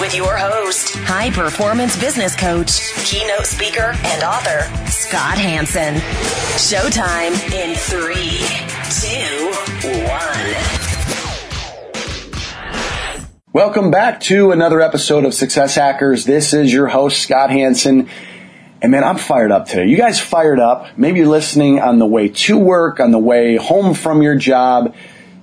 with your host, high performance business coach, keynote speaker, and author, Scott Hanson. Showtime in three, two, one. Welcome back to another episode of Success Hackers. This is your host, Scott Hanson. And man, I'm fired up today. You guys fired up? Maybe you're listening on the way to work, on the way home from your job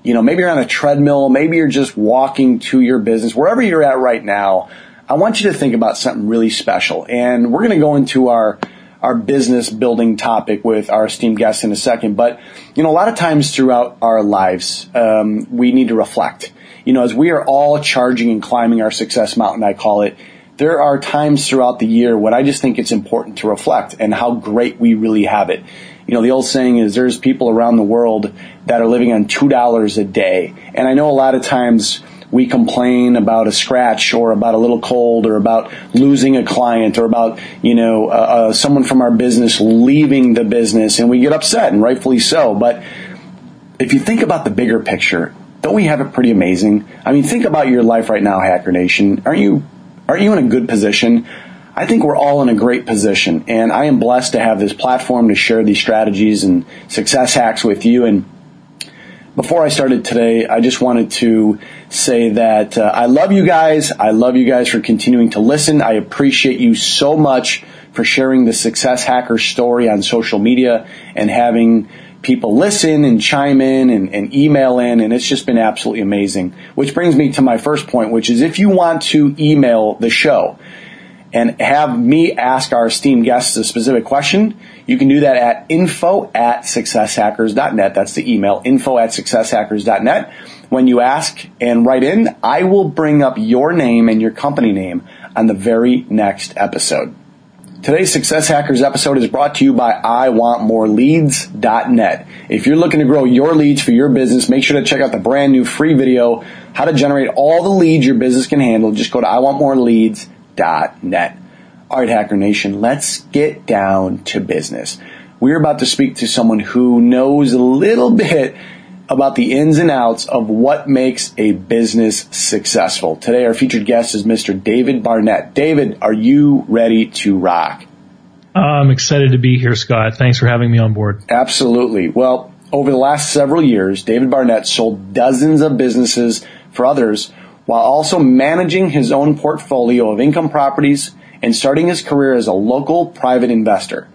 you know, maybe you're on a treadmill, maybe you're just walking to your business, wherever you're at right now, I want you to think about something really special. And we're going to go into our our business building topic with our esteemed guest in a second. But you know, a lot of times throughout our lives, um, we need to reflect. You know, as we are all charging and climbing our success mountain, I call it. There are times throughout the year when I just think it's important to reflect and how great we really have it. You know, the old saying is there's people around the world that are living on $2 a day. And I know a lot of times we complain about a scratch or about a little cold or about losing a client or about, you know, uh, uh, someone from our business leaving the business and we get upset and rightfully so. But if you think about the bigger picture, don't we have it pretty amazing? I mean, think about your life right now, Hacker Nation. Aren't you, aren't you in a good position? I think we're all in a great position, and I am blessed to have this platform to share these strategies and success hacks with you. And before I started today, I just wanted to say that uh, I love you guys. I love you guys for continuing to listen. I appreciate you so much for sharing the Success Hacker story on social media and having people listen and chime in and, and, email in, and it's just been absolutely amazing. Which brings me to my first point, which is if you want to email the show, and have me ask our esteemed guests a specific question, you can do that at info at successhackers.net. That's the email, info at successhackers.net. When you ask and write in, I will bring up your name and your company name on the very next episode. Today's Success Hackers episode is brought to you by IWantMoreLeads.net. If you're looking to grow your leads for your business, make sure to check out the brand new free video, how to generate all the leads your business can handle. Just go to IWantMoreLeads.net net. All right, Hacker Nation, let's get down to business. We're about to speak to someone who knows a little bit about the ins and outs of what makes a business successful. Today, our featured guest is Mr. David Barnett. David, are you ready to rock? I'm excited to be here, Scott. Thanks for having me on board. Absolutely. Well, over the last several years, David Barnett sold dozens of businesses for others while also managing his own portfolio of income properties and starting his career as a local private investor.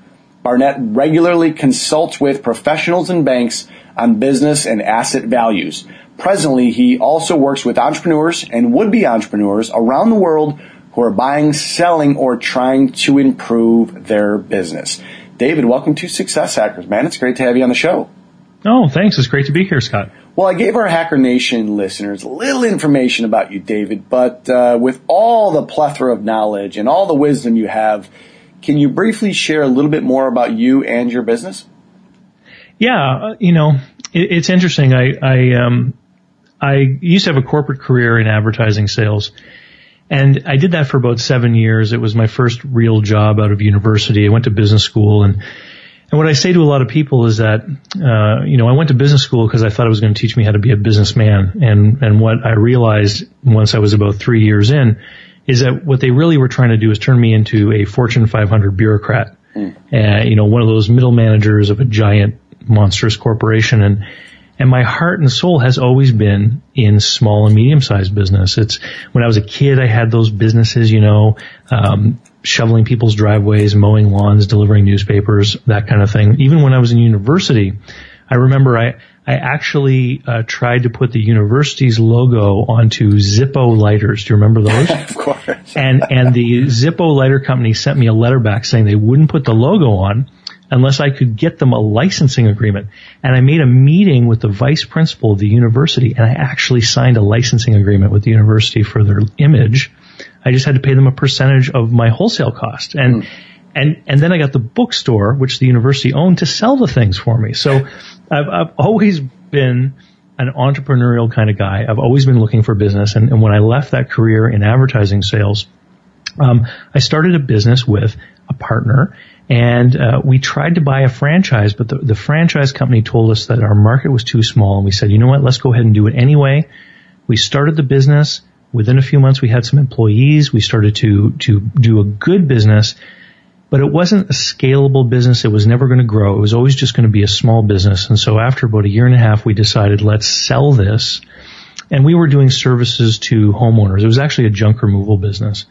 Barnett regularly consults with professionals and banks on business and asset values. Presently, he also works with entrepreneurs and would-be entrepreneurs around the world who are buying, selling, or trying to improve their business. David, welcome to Success Hackers, man. It's great to have you on the show. Oh, thanks. It's great to be here, Scott. Well, I gave our Hacker Nation listeners a little information about you, David, but uh, with all the plethora of knowledge and all the wisdom you have, can you briefly share a little bit more about you and your business? Yeah, uh, you know, it, it's interesting. I I um I used to have a corporate career in advertising sales. And I did that for about seven years. It was my first real job out of university. I went to business school and and what I say to a lot of people is that, uh, you know, I went to business school because I thought it was going to teach me how to be a businessman. And, and what I realized once I was about three years in is that what they really were trying to do is turn me into a Fortune 500 bureaucrat. Mm. Uh, you know, one of those middle managers of a giant monstrous corporation. And, and my heart and soul has always been in small and medium sized business. It's when I was a kid, I had those businesses, you know, um, shoveling people's driveways, mowing lawns, delivering newspapers, that kind of thing. Even when I was in university, I remember I, I actually uh, tried to put the university's logo onto Zippo lighters. Do you remember those? of course. and and the Zippo lighter company sent me a letter back saying they wouldn't put the logo on unless I could get them a licensing agreement. And I made a meeting with the vice principal of the university and I actually signed a licensing agreement with the university for their image. I just had to pay them a percentage of my wholesale cost. And, mm. and and then I got the bookstore, which the university owned, to sell the things for me. So I've, I've always been an entrepreneurial kind of guy. I've always been looking for business, and, and when I left that career in advertising sales, um, I started a business with a partner, and uh, we tried to buy a franchise, but the, the franchise company told us that our market was too small, and we said, you know what, let's go ahead and do it anyway. We started the business. Within a few months, we had some employees. We started to to do a good business but it wasn't a scalable business. It was never going to grow. It was always just going to be a small business. And so after about a year and a half, we decided let's sell this. And we were doing services to homeowners. It was actually a junk removal business.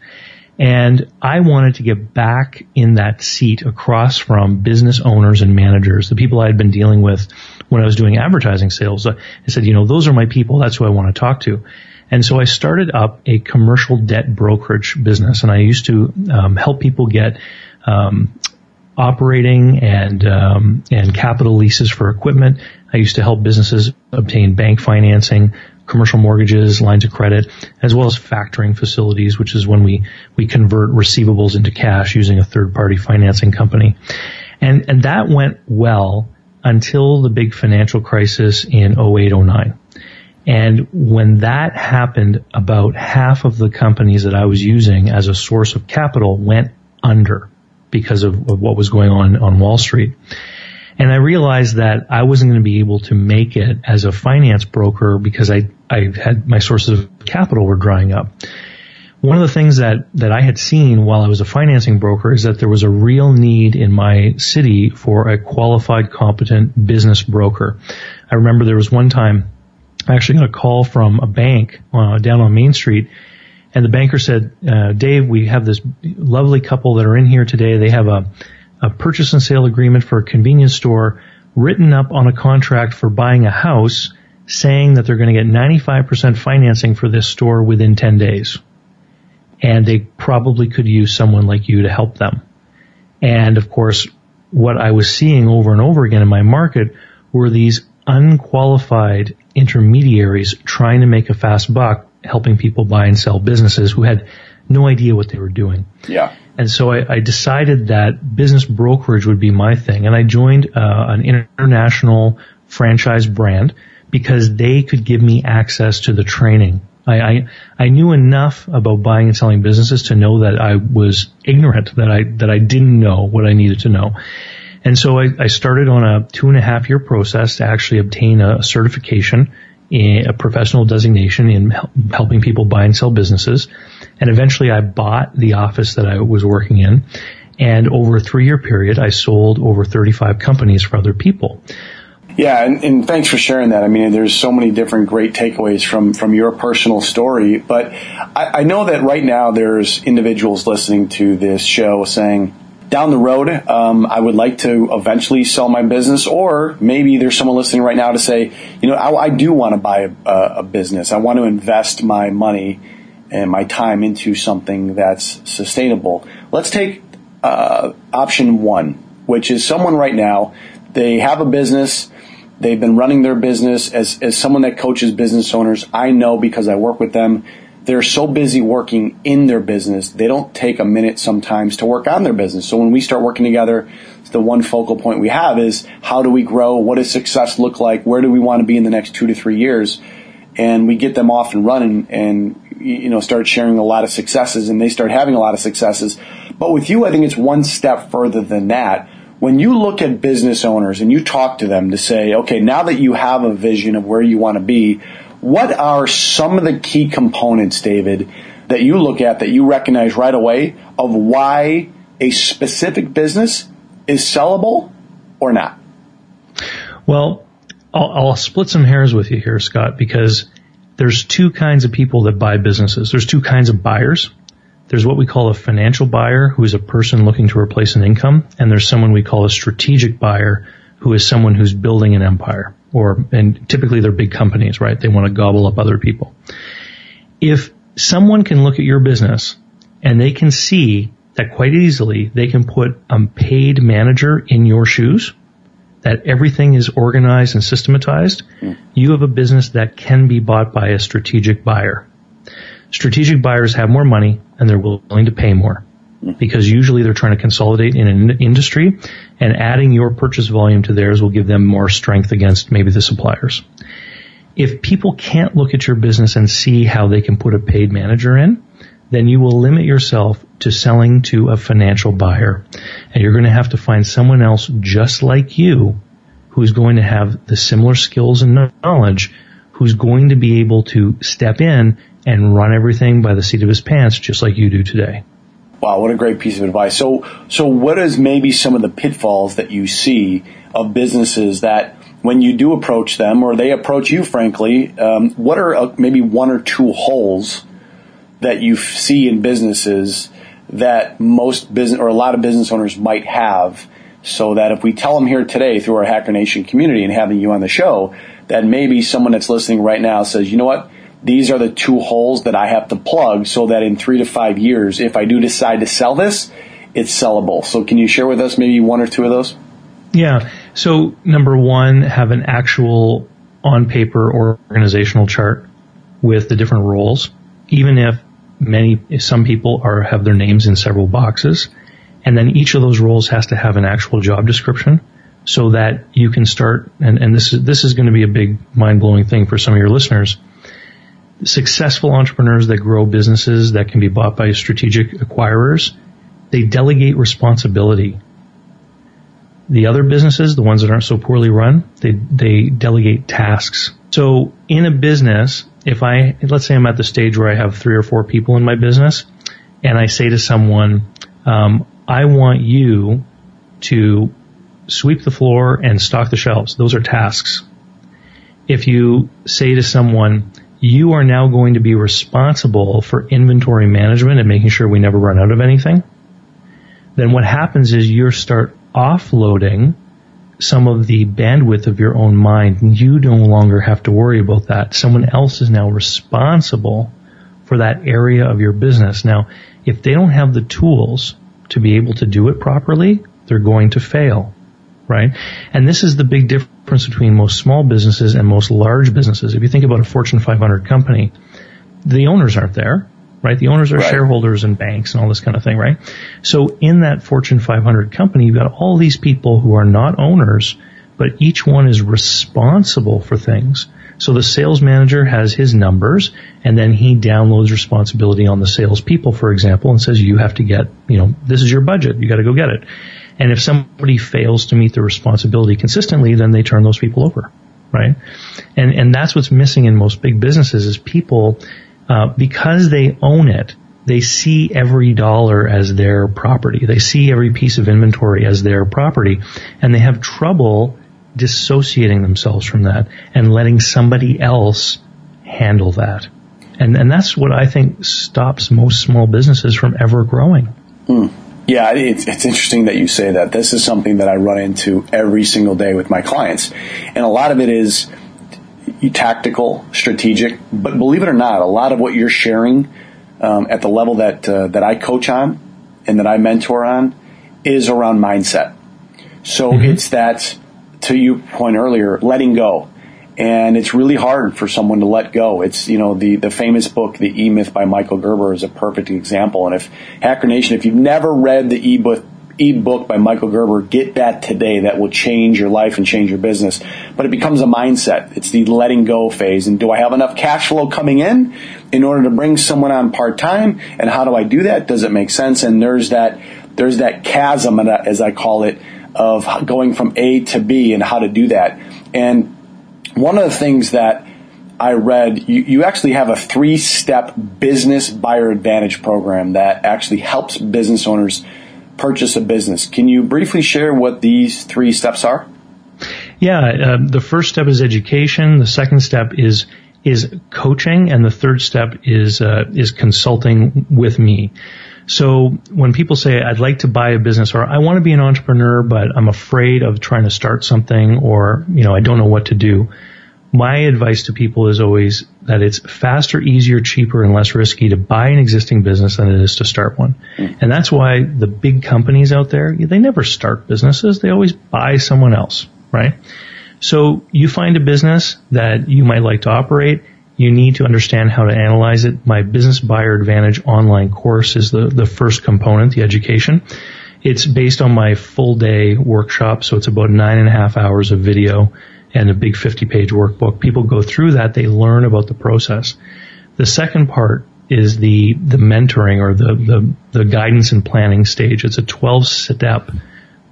And I wanted to get back in that seat across from business owners and managers, the people I had been dealing with when I was doing advertising sales. I said, you know, those are my people. That's who I want to talk to. And so I started up a commercial debt brokerage business and I used to um, help people get um, operating and um, and capital leases for equipment. I used to help businesses obtain bank financing, commercial mortgages, lines of credit, as well as factoring facilities, which is when we we convert receivables into cash using a third party financing company. And and that went well until the big financial crisis in 0809. And when that happened, about half of the companies that I was using as a source of capital went under because of, of what was going on on Wall Street. And I realized that I wasn't going to be able to make it as a finance broker because I, I had my sources of capital were drying up. One of the things that, that I had seen while I was a financing broker is that there was a real need in my city for a qualified, competent business broker. I remember there was one time I actually got a call from a bank uh, down on Main Street and the banker said, uh, Dave, we have this lovely couple that are in here today. They have a, a purchase and sale agreement for a convenience store written up on a contract for buying a house saying that they're going to get 95% financing for this store within 10 days. And they probably could use someone like you to help them. And of course, what I was seeing over and over again in my market were these unqualified intermediaries trying to make a fast buck helping people buy and sell businesses who had no idea what they were doing. Yeah. And so I, I decided that business brokerage would be my thing. And I joined uh, an international franchise brand because they could give me access to the training. I, I, I knew enough about buying and selling businesses to know that I was ignorant, that I, that I didn't know what I needed to know. And so I, I started on a two and a half year process to actually obtain a certification a professional designation in helping people buy and sell businesses. And eventually I bought the office that I was working in. And over a three year period, I sold over 35 companies for other people. Yeah, and, and, thanks for sharing that. I mean, there's so many different great takeaways from from your personal story. But I, I know that right now there's individuals listening to this show saying, down the road, um, I would like to eventually sell my business, or maybe there's someone listening right now to say, you know, I, I do want to buy a, a, business. I want to invest my money and my time into something that's sustainable. Let's take uh, option one, which is someone right now, they have a business. They've been running their business as, as someone that coaches business owners. I know because I work with them they're so busy working in their business, they don't take a minute sometimes to work on their business. So when we start working together, the one focal point we have is how do we grow? What does success look like? Where do we want to be in the next two to three years? And we get them off and running and, you know, start sharing a lot of successes and they start having a lot of successes. But with you, I think it's one step further than that. When you look at business owners and you talk to them to say, okay, now that you have a vision of where you want to be, what are some of the key components, David, that you look at that you recognize right away of why a specific business is sellable or not? Well, I'll, I'll split some hairs with you here, Scott, because there's two kinds of people that buy businesses. There's two kinds of buyers. There's what we call a financial buyer, who is a person looking to replace an income, and there's someone we call a strategic buyer, who is someone who's building an empire or, and typically they're big companies, right? They want to gobble up other people. If someone can look at your business and they can see that quite easily they can put a paid manager in your shoes, that everything is organized and systematized, mm. you have a business that can be bought by a strategic buyer. Strategic buyers have more money and they're willing to pay more. Because usually they're trying to consolidate in an industry and adding your purchase volume to theirs will give them more strength against maybe the suppliers. If people can't look at your business and see how they can put a paid manager in, then you will limit yourself to selling to a financial buyer. And you're going to have to find someone else just like you who's going to have the similar skills and knowledge, who's going to be able to step in and run everything by the seat of his pants just like you do today. Wow, what a great piece of advice. So, so what is maybe some of the pitfalls that you see of businesses that when you do approach them or they approach you, frankly, um, what are uh, maybe one or two holes that you see in businesses that most business or a lot of business owners might have so that if we tell them here today through our Hacker Nation community and having you on the show, that maybe someone that's listening right now says, you know what? These are the two holes that I have to plug so that in three to five years, if I do decide to sell this, it's sellable. So can you share with us maybe one or two of those? Yeah. So number one, have an actual on paper or organizational chart with the different roles, even if many, some people are, have their names in several boxes. And then each of those roles has to have an actual job description so that you can start, and, and this is, this is going to be a big mind blowing thing for some of your listeners successful entrepreneurs that grow businesses that can be bought by strategic acquirers, they delegate responsibility. The other businesses, the ones that aren't so poorly run, they, they delegate tasks. So in a business, if I, let's say I'm at the stage where I have three or four people in my business and I say to someone, um, I want you to sweep the floor and stock the shelves. Those are tasks. If you say to someone, you are now going to be responsible for inventory management and making sure we never run out of anything, then what happens is you start offloading some of the bandwidth of your own mind. You no longer have to worry about that. Someone else is now responsible for that area of your business. Now, if they don't have the tools to be able to do it properly, they're going to fail right? And this is the big difference between most small businesses and most large businesses. If you think about a Fortune 500 company, the owners aren't there, right? The owners are right. shareholders and banks and all this kind of thing, right? So in that Fortune 500 company, you've got all these people who are not owners, but each one is responsible for things. So the sales manager has his numbers and then he downloads responsibility on the salespeople, for example, and says, you have to get, you know, this is your budget. You got to go get it. And if somebody fails to meet their responsibility consistently, then they turn those people over, right? And and that's what's missing in most big businesses is people uh, because they own it, they see every dollar as their property. They see every piece of inventory as their property, and they have trouble dissociating themselves from that and letting somebody else handle that. And and that's what I think stops most small businesses from ever growing. Hmm. Yeah, it's, it's interesting that you say that. This is something that I run into every single day with my clients. And a lot of it is tactical, strategic, but believe it or not, a lot of what you're sharing um, at the level that, uh, that I coach on and that I mentor on is around mindset. So mm-hmm. it's that, to your point earlier, letting go and it's really hard for someone to let go. It's you know the the famous book, The E Myth by Michael Gerber, is a perfect example. And if Hacker Nation, if you've never read the E book ebook by Michael Gerber, get that today. That will change your life and change your business. But it becomes a mindset. It's the letting go phase. And do I have enough cash flow coming in in order to bring someone on part time? And how do I do that? Does it make sense? And there's that there's that chasm, as I call it, of going from A to B and how to do that. And one of the things that I read, you, you actually have a three step business buyer advantage program that actually helps business owners purchase a business. Can you briefly share what these three steps are? Yeah, uh, the first step is education. The second step is is coaching, and the third step is uh, is consulting with me. So when people say I'd like to buy a business or I want to be an entrepreneur, but I'm afraid of trying to start something or, you know, I don't know what to do. My advice to people is always that it's faster, easier, cheaper, and less risky to buy an existing business than it is to start one. Mm. And that's why the big companies out there, they never start businesses. They always buy someone else, right? So you find a business that you might like to operate You need to understand how to analyze it. My Business Buyer Advantage online course is the, the first component, the education. It's based on my full day workshop, so it's about nine and a half hours of video and a big 50 page workbook. People go through that, they learn about the process. The second part is the, the mentoring or the, the, the guidance and planning stage. It's a 12 step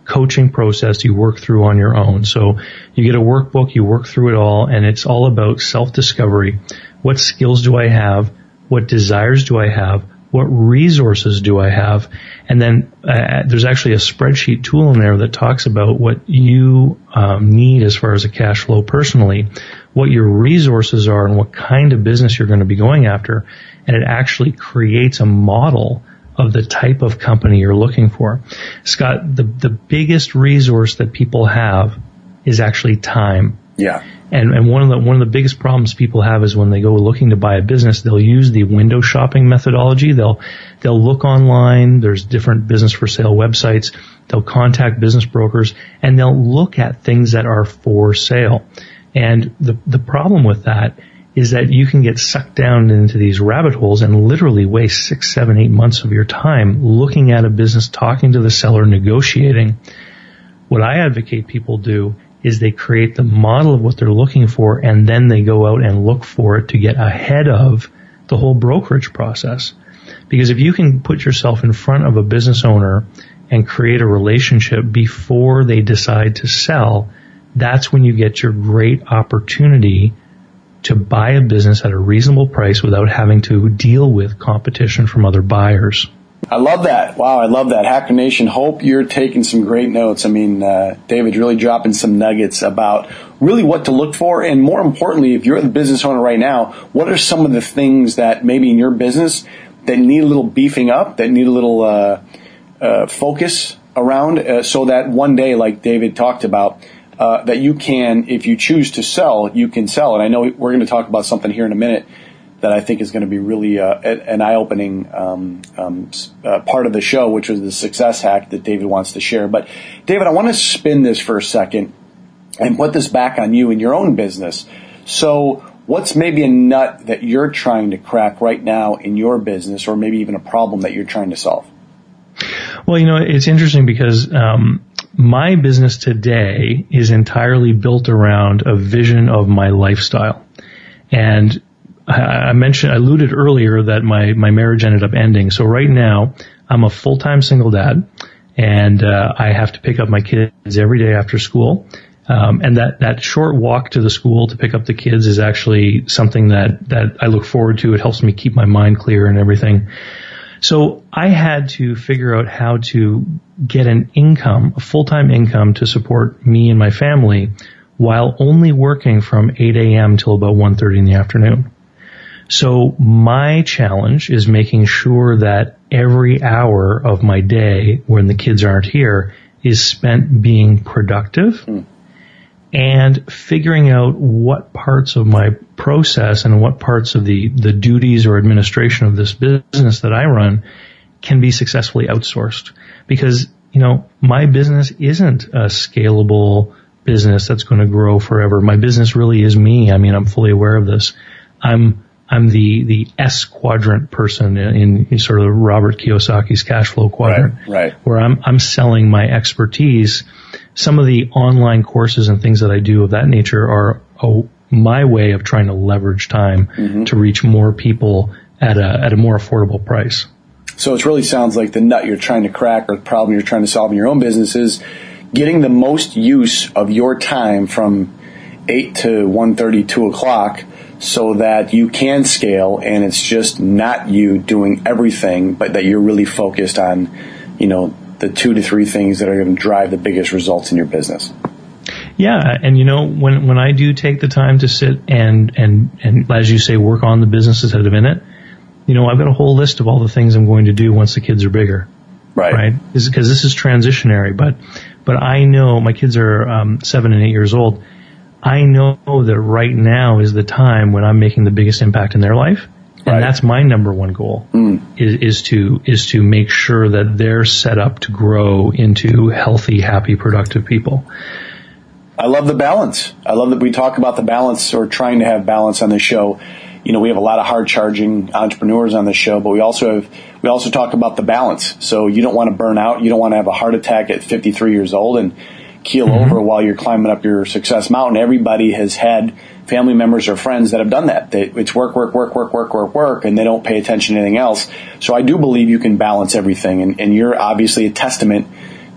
coaching process you work through on your own. So you get a workbook, you work through it all, and it's all about self-discovery. What skills do I have? What desires do I have? What resources do I have? And then uh, there's actually a spreadsheet tool in there that talks about what you um, need as far as a cash flow personally, what your resources are, and what kind of business you're going to be going after. And it actually creates a model of the type of company you're looking for. Scott, the, the biggest resource that people have is actually time. Yeah. And, and one of the, one of the biggest problems people have is when they go looking to buy a business, they'll use the window shopping methodology. They'll, they'll look online. There's different business for sale websites. They'll contact business brokers and they'll look at things that are for sale. And the, the problem with that is that you can get sucked down into these rabbit holes and literally waste six, seven, eight months of your time looking at a business, talking to the seller, negotiating. What I advocate people do is they create the model of what they're looking for and then they go out and look for it to get ahead of the whole brokerage process. Because if you can put yourself in front of a business owner and create a relationship before they decide to sell, that's when you get your great opportunity to buy a business at a reasonable price without having to deal with competition from other buyers. I love that. Wow, I love that. Hacker Nation, hope you're taking some great notes. I mean, uh, David's really dropping some nuggets about really what to look for. And more importantly, if you're the business owner right now, what are some of the things that maybe in your business that need a little beefing up, that need a little uh, uh, focus around uh, so that one day, like David talked about, uh, that you can, if you choose to sell, you can sell. And I know we're going to talk about something here in a minute that I think is going to be really uh, an eye-opening um, um, uh, part of the show, which was the success hack that David wants to share. But David, I want to spin this for a second and put this back on you in your own business. So, what's maybe a nut that you're trying to crack right now in your business, or maybe even a problem that you're trying to solve? Well, you know, it's interesting because um, my business today is entirely built around a vision of my lifestyle. And I mentioned, I alluded earlier that my, my marriage ended up ending. So right now, I'm a full-time single dad and, uh, I have to pick up my kids every day after school. Um, and that, that short walk to the school to pick up the kids is actually something that, that I look forward to. It helps me keep my mind clear and everything. So I had to figure out how to get an income, a full-time income to support me and my family while only working from 8 a.m. till about 1.30 in the afternoon. So my challenge is making sure that every hour of my day when the kids aren't here is spent being productive mm. And figuring out what parts of my process and what parts of the, the duties or administration of this business that I run can be successfully outsourced. Because, you know, my business isn't a scalable business that's going to grow forever. My business really is me. I mean, I'm fully aware of this. I'm I'm the the S quadrant person in, in sort of Robert Kiyosaki's cash flow quadrant, right, right. where I'm I'm selling my expertise. Some of the online courses and things that I do of that nature are oh, my way of trying to leverage time mm-hmm. to reach more people at a at a more affordable price. So it really sounds like the nut you're trying to crack or the problem you're trying to solve in your own business is getting the most use of your time from eight to one thirty, two o'clock so that you can scale and it's just not you doing everything, but that you're really focused on, you know, the two to three things that are going to drive the biggest results in your business. Yeah, and you know when when I do take the time to sit and and and as you say work on the businesses that have in it, you know I've got a whole list of all the things I'm going to do once the kids are bigger. Right. Right. Because this is transitionary, but but I know my kids are um, seven and eight years old I know that right now is the time when I'm making the biggest impact in their life. And right. that's my number one goal mm. is, is to, is to make sure that they're set up to grow into healthy, happy, productive people. I love the balance. I love that we talk about the balance or trying to have balance on the show you know, we have a lot of hard charging entrepreneurs on the show, but we also have, we also talk about the balance. So you don't want to burn out. You don't want to have a heart attack at 53 years old and keel mm-hmm. over while you're climbing up your success mountain. Everybody has had family members or friends that have done that. They, it's work, work, work, work, work, work, work, and they don't pay attention to anything else. So I do believe you can balance everything. And, and you're obviously a testament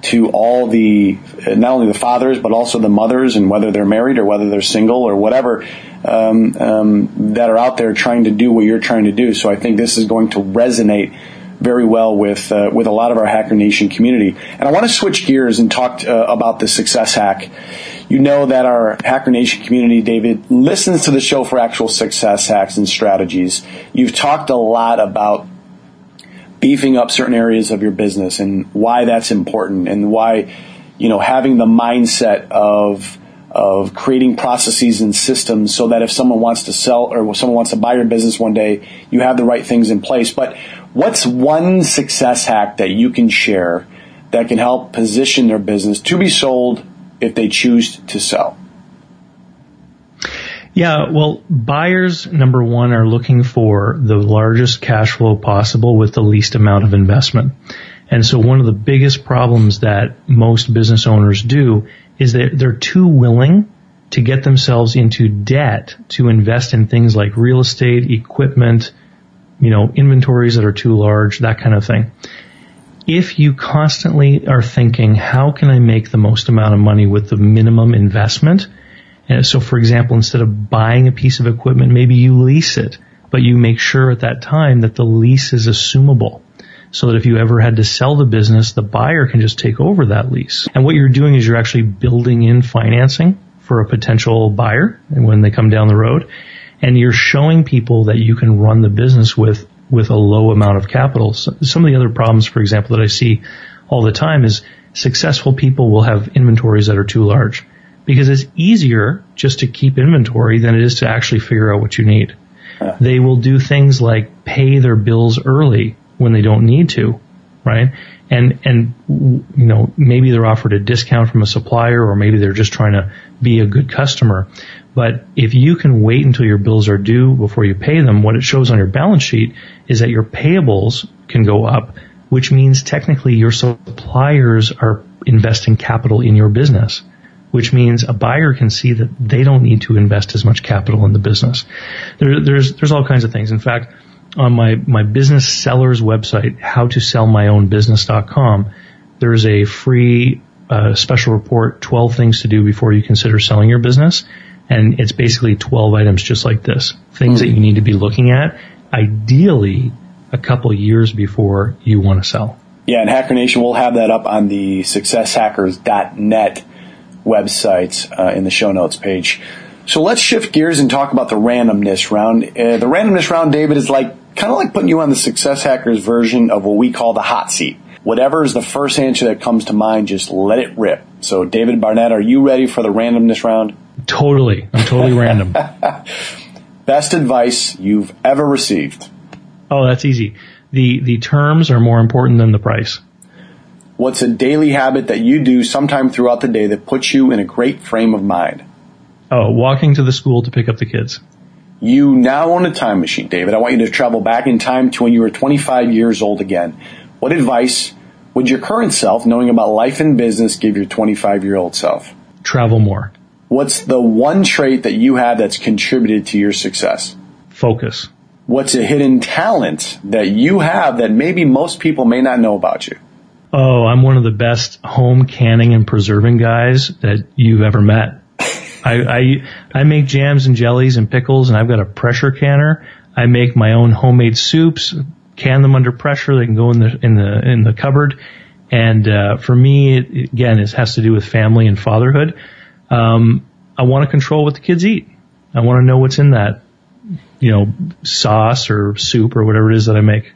to all the, not only the fathers, but also the mothers and whether they're married or whether they're single or whatever, um, um, that are out there trying to do what you're trying to do. So I think this is going to resonate very well with uh, with a lot of our Hacker Nation community. And I want to switch gears and talk uh, about the success hack. You know that our Hacker Nation community, David, listens to the show for actual success hacks and strategies. You've talked a lot about beefing up certain areas of your business and why that's important and why, you know, having the mindset of of creating processes and systems so that if someone wants to sell or someone wants to buy your business one day, you have the right things in place. But what's one success hack that you can share that can help position their business to be sold if they choose to sell? Yeah, well, buyers, number one, are looking for the largest cash flow possible with the least amount of investment. And so one of the biggest problems that most business owners do is that they're too willing to get themselves into debt to invest in things like real estate, equipment, you know, inventories that are too large, that kind of thing. If you constantly are thinking, how can I make the most amount of money with the minimum investment? And so, for example, instead of buying a piece of equipment, maybe you lease it, but you make sure at that time that the lease is assumable so that if you ever had to sell the business, the buyer can just take over that lease. And what you're doing is you're actually building in financing for a potential buyer when they come down the road. And you're showing people that you can run the business with, with a low amount of capital. So some of the other problems, for example, that I see all the time is successful people will have inventories that are too large because it's easier just to keep inventory than it is to actually figure out what you need. They will do things like pay their bills early when they don't need to, right? And, and, you know, maybe they're offered a discount from a supplier or maybe they're just trying to be a good customer. But if you can wait until your bills are due before you pay them, what it shows on your balance sheet is that your payables can go up, which means technically your suppliers are investing capital in your business which means a buyer can see that they don't need to invest as much capital in the business. There, there's there's all kinds of things. In fact, on my my business sellers website, howtosellmyownbusiness.com, there's a free uh, special report, 12 things to do before you consider selling your business. And it's basically 12 items just like this. Things mm-hmm. that you need to be looking at, ideally a couple years before you want to sell. Yeah, and Hacker Nation will have that up on the successhackers.net website uh, in the show notes page. So let's shift gears and talk about the randomness round. Uh, the randomness round, David, is like kind of like putting you on the Success Hackers version of what we call the hot seat. Whatever is the first answer that comes to mind, just let it rip. So, David Barnett, are you ready for the randomness round? Totally. I'm totally random. Best advice you've ever received? Oh, that's easy. The the terms are more important than the price. What's a daily habit that you do sometime throughout the day that puts you in a great frame of mind? Oh, walking to the school to pick up the kids. You now own a time machine, David. I want you to travel back in time to when you were 25 years old again. What advice would your current self, knowing about life and business, give your 25 year old self? Travel more. What's the one trait that you have that's contributed to your success? Focus. What's a hidden talent that you have that maybe most people may not know about you? Oh, I'm one of the best home canning and preserving guys that you've ever met. I, I, I make jams and jellies and pickles and I've got a pressure canner. I make my own homemade soups, can them under pressure. They can go in the, in the, in the cupboard. And, uh, for me, it, again, it has to do with family and fatherhood. Um, I want to control what the kids eat. I want to know what's in that, you know, sauce or soup or whatever it is that I make.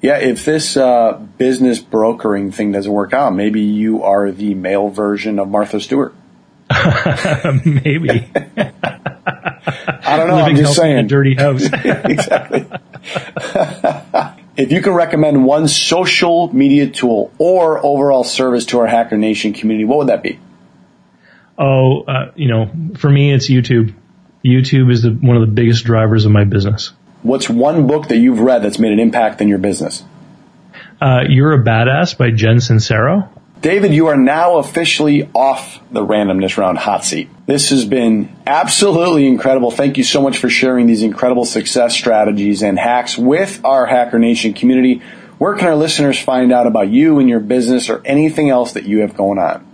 Yeah, if this uh, business brokering thing doesn't work out, maybe you are the male version of Martha Stewart. maybe. I don't know. Living I'm just saying. dirty house. exactly. if you can recommend one social media tool or overall service to our Hacker Nation community, what would that be? Oh, uh, you know, for me, it's YouTube. YouTube is the, one of the biggest drivers of my business. What's one book that you've read that's made an impact in your business? Uh, You're a Badass by Jen Sincero. David, you are now officially off the randomness round hot seat. This has been absolutely incredible. Thank you so much for sharing these incredible success strategies and hacks with our Hacker Nation community. Where can our listeners find out about you and your business or anything else that you have going on?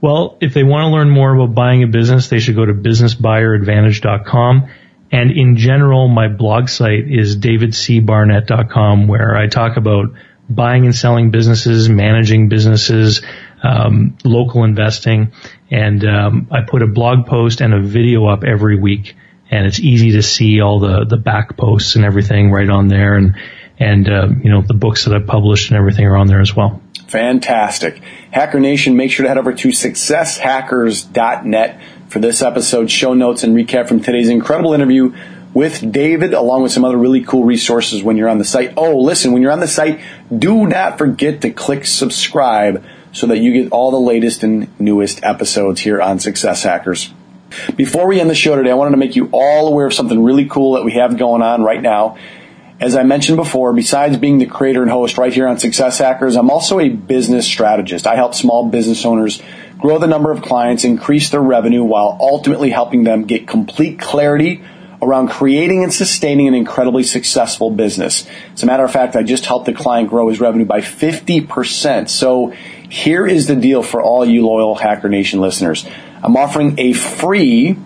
Well, if they want to learn more about buying a business, they should go to businessbuyeradvantage.com. And in general, my blog site is davidcbarnett.com where I talk about buying and selling businesses, managing businesses, um, local investing, and um, I put a blog post and a video up every week, and it's easy to see all the the back posts and everything right on there, and and uh, you know the books that I've published and everything are on there as well. Fantastic. Hacker Nation, make sure to head over to successhackers.net for this episode's show notes and recap from today's incredible interview with David, along with some other really cool resources when you're on the site. Oh, listen, when you're on the site, do not forget to click subscribe so that you get all the latest and newest episodes here on Success Hackers. Before we end the show today, I wanted to make you all aware of something really cool that we have going on right now. As I mentioned before, besides being the creator and host right here on Success Hackers, I'm also a business strategist. I help small business owners grow the number of clients, increase their revenue while ultimately helping them get complete clarity around creating and sustaining an incredibly successful business. As a matter of fact, I just helped a client grow his revenue by 50%. So here is the deal for all you loyal Hacker Nation listeners. I'm offering a free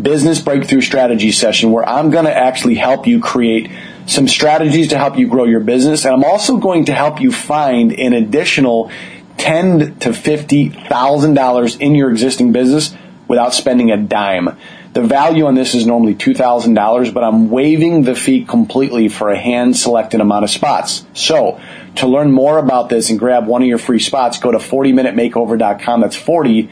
business breakthrough strategy session where I'm going to actually help you create some strategies to help you grow your business. And I'm also going to help you find an additional ten to fifty thousand dollars in your existing business without spending a dime. The value on this is normally $2,000, but I'm waiving the fee completely for a hand selected amount of spots. So, to learn more about this and grab one of your free spots, go to 40minutemakeover.com. That's 40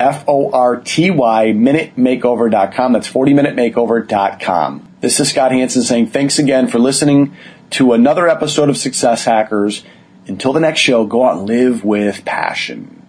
F-O-R-T-Y minutemakeover.com. That's 40minutemakeover.com. This is Scott Hanson saying thanks again for listening to another episode of Success Hackers. Until the next show, go out and live with passion.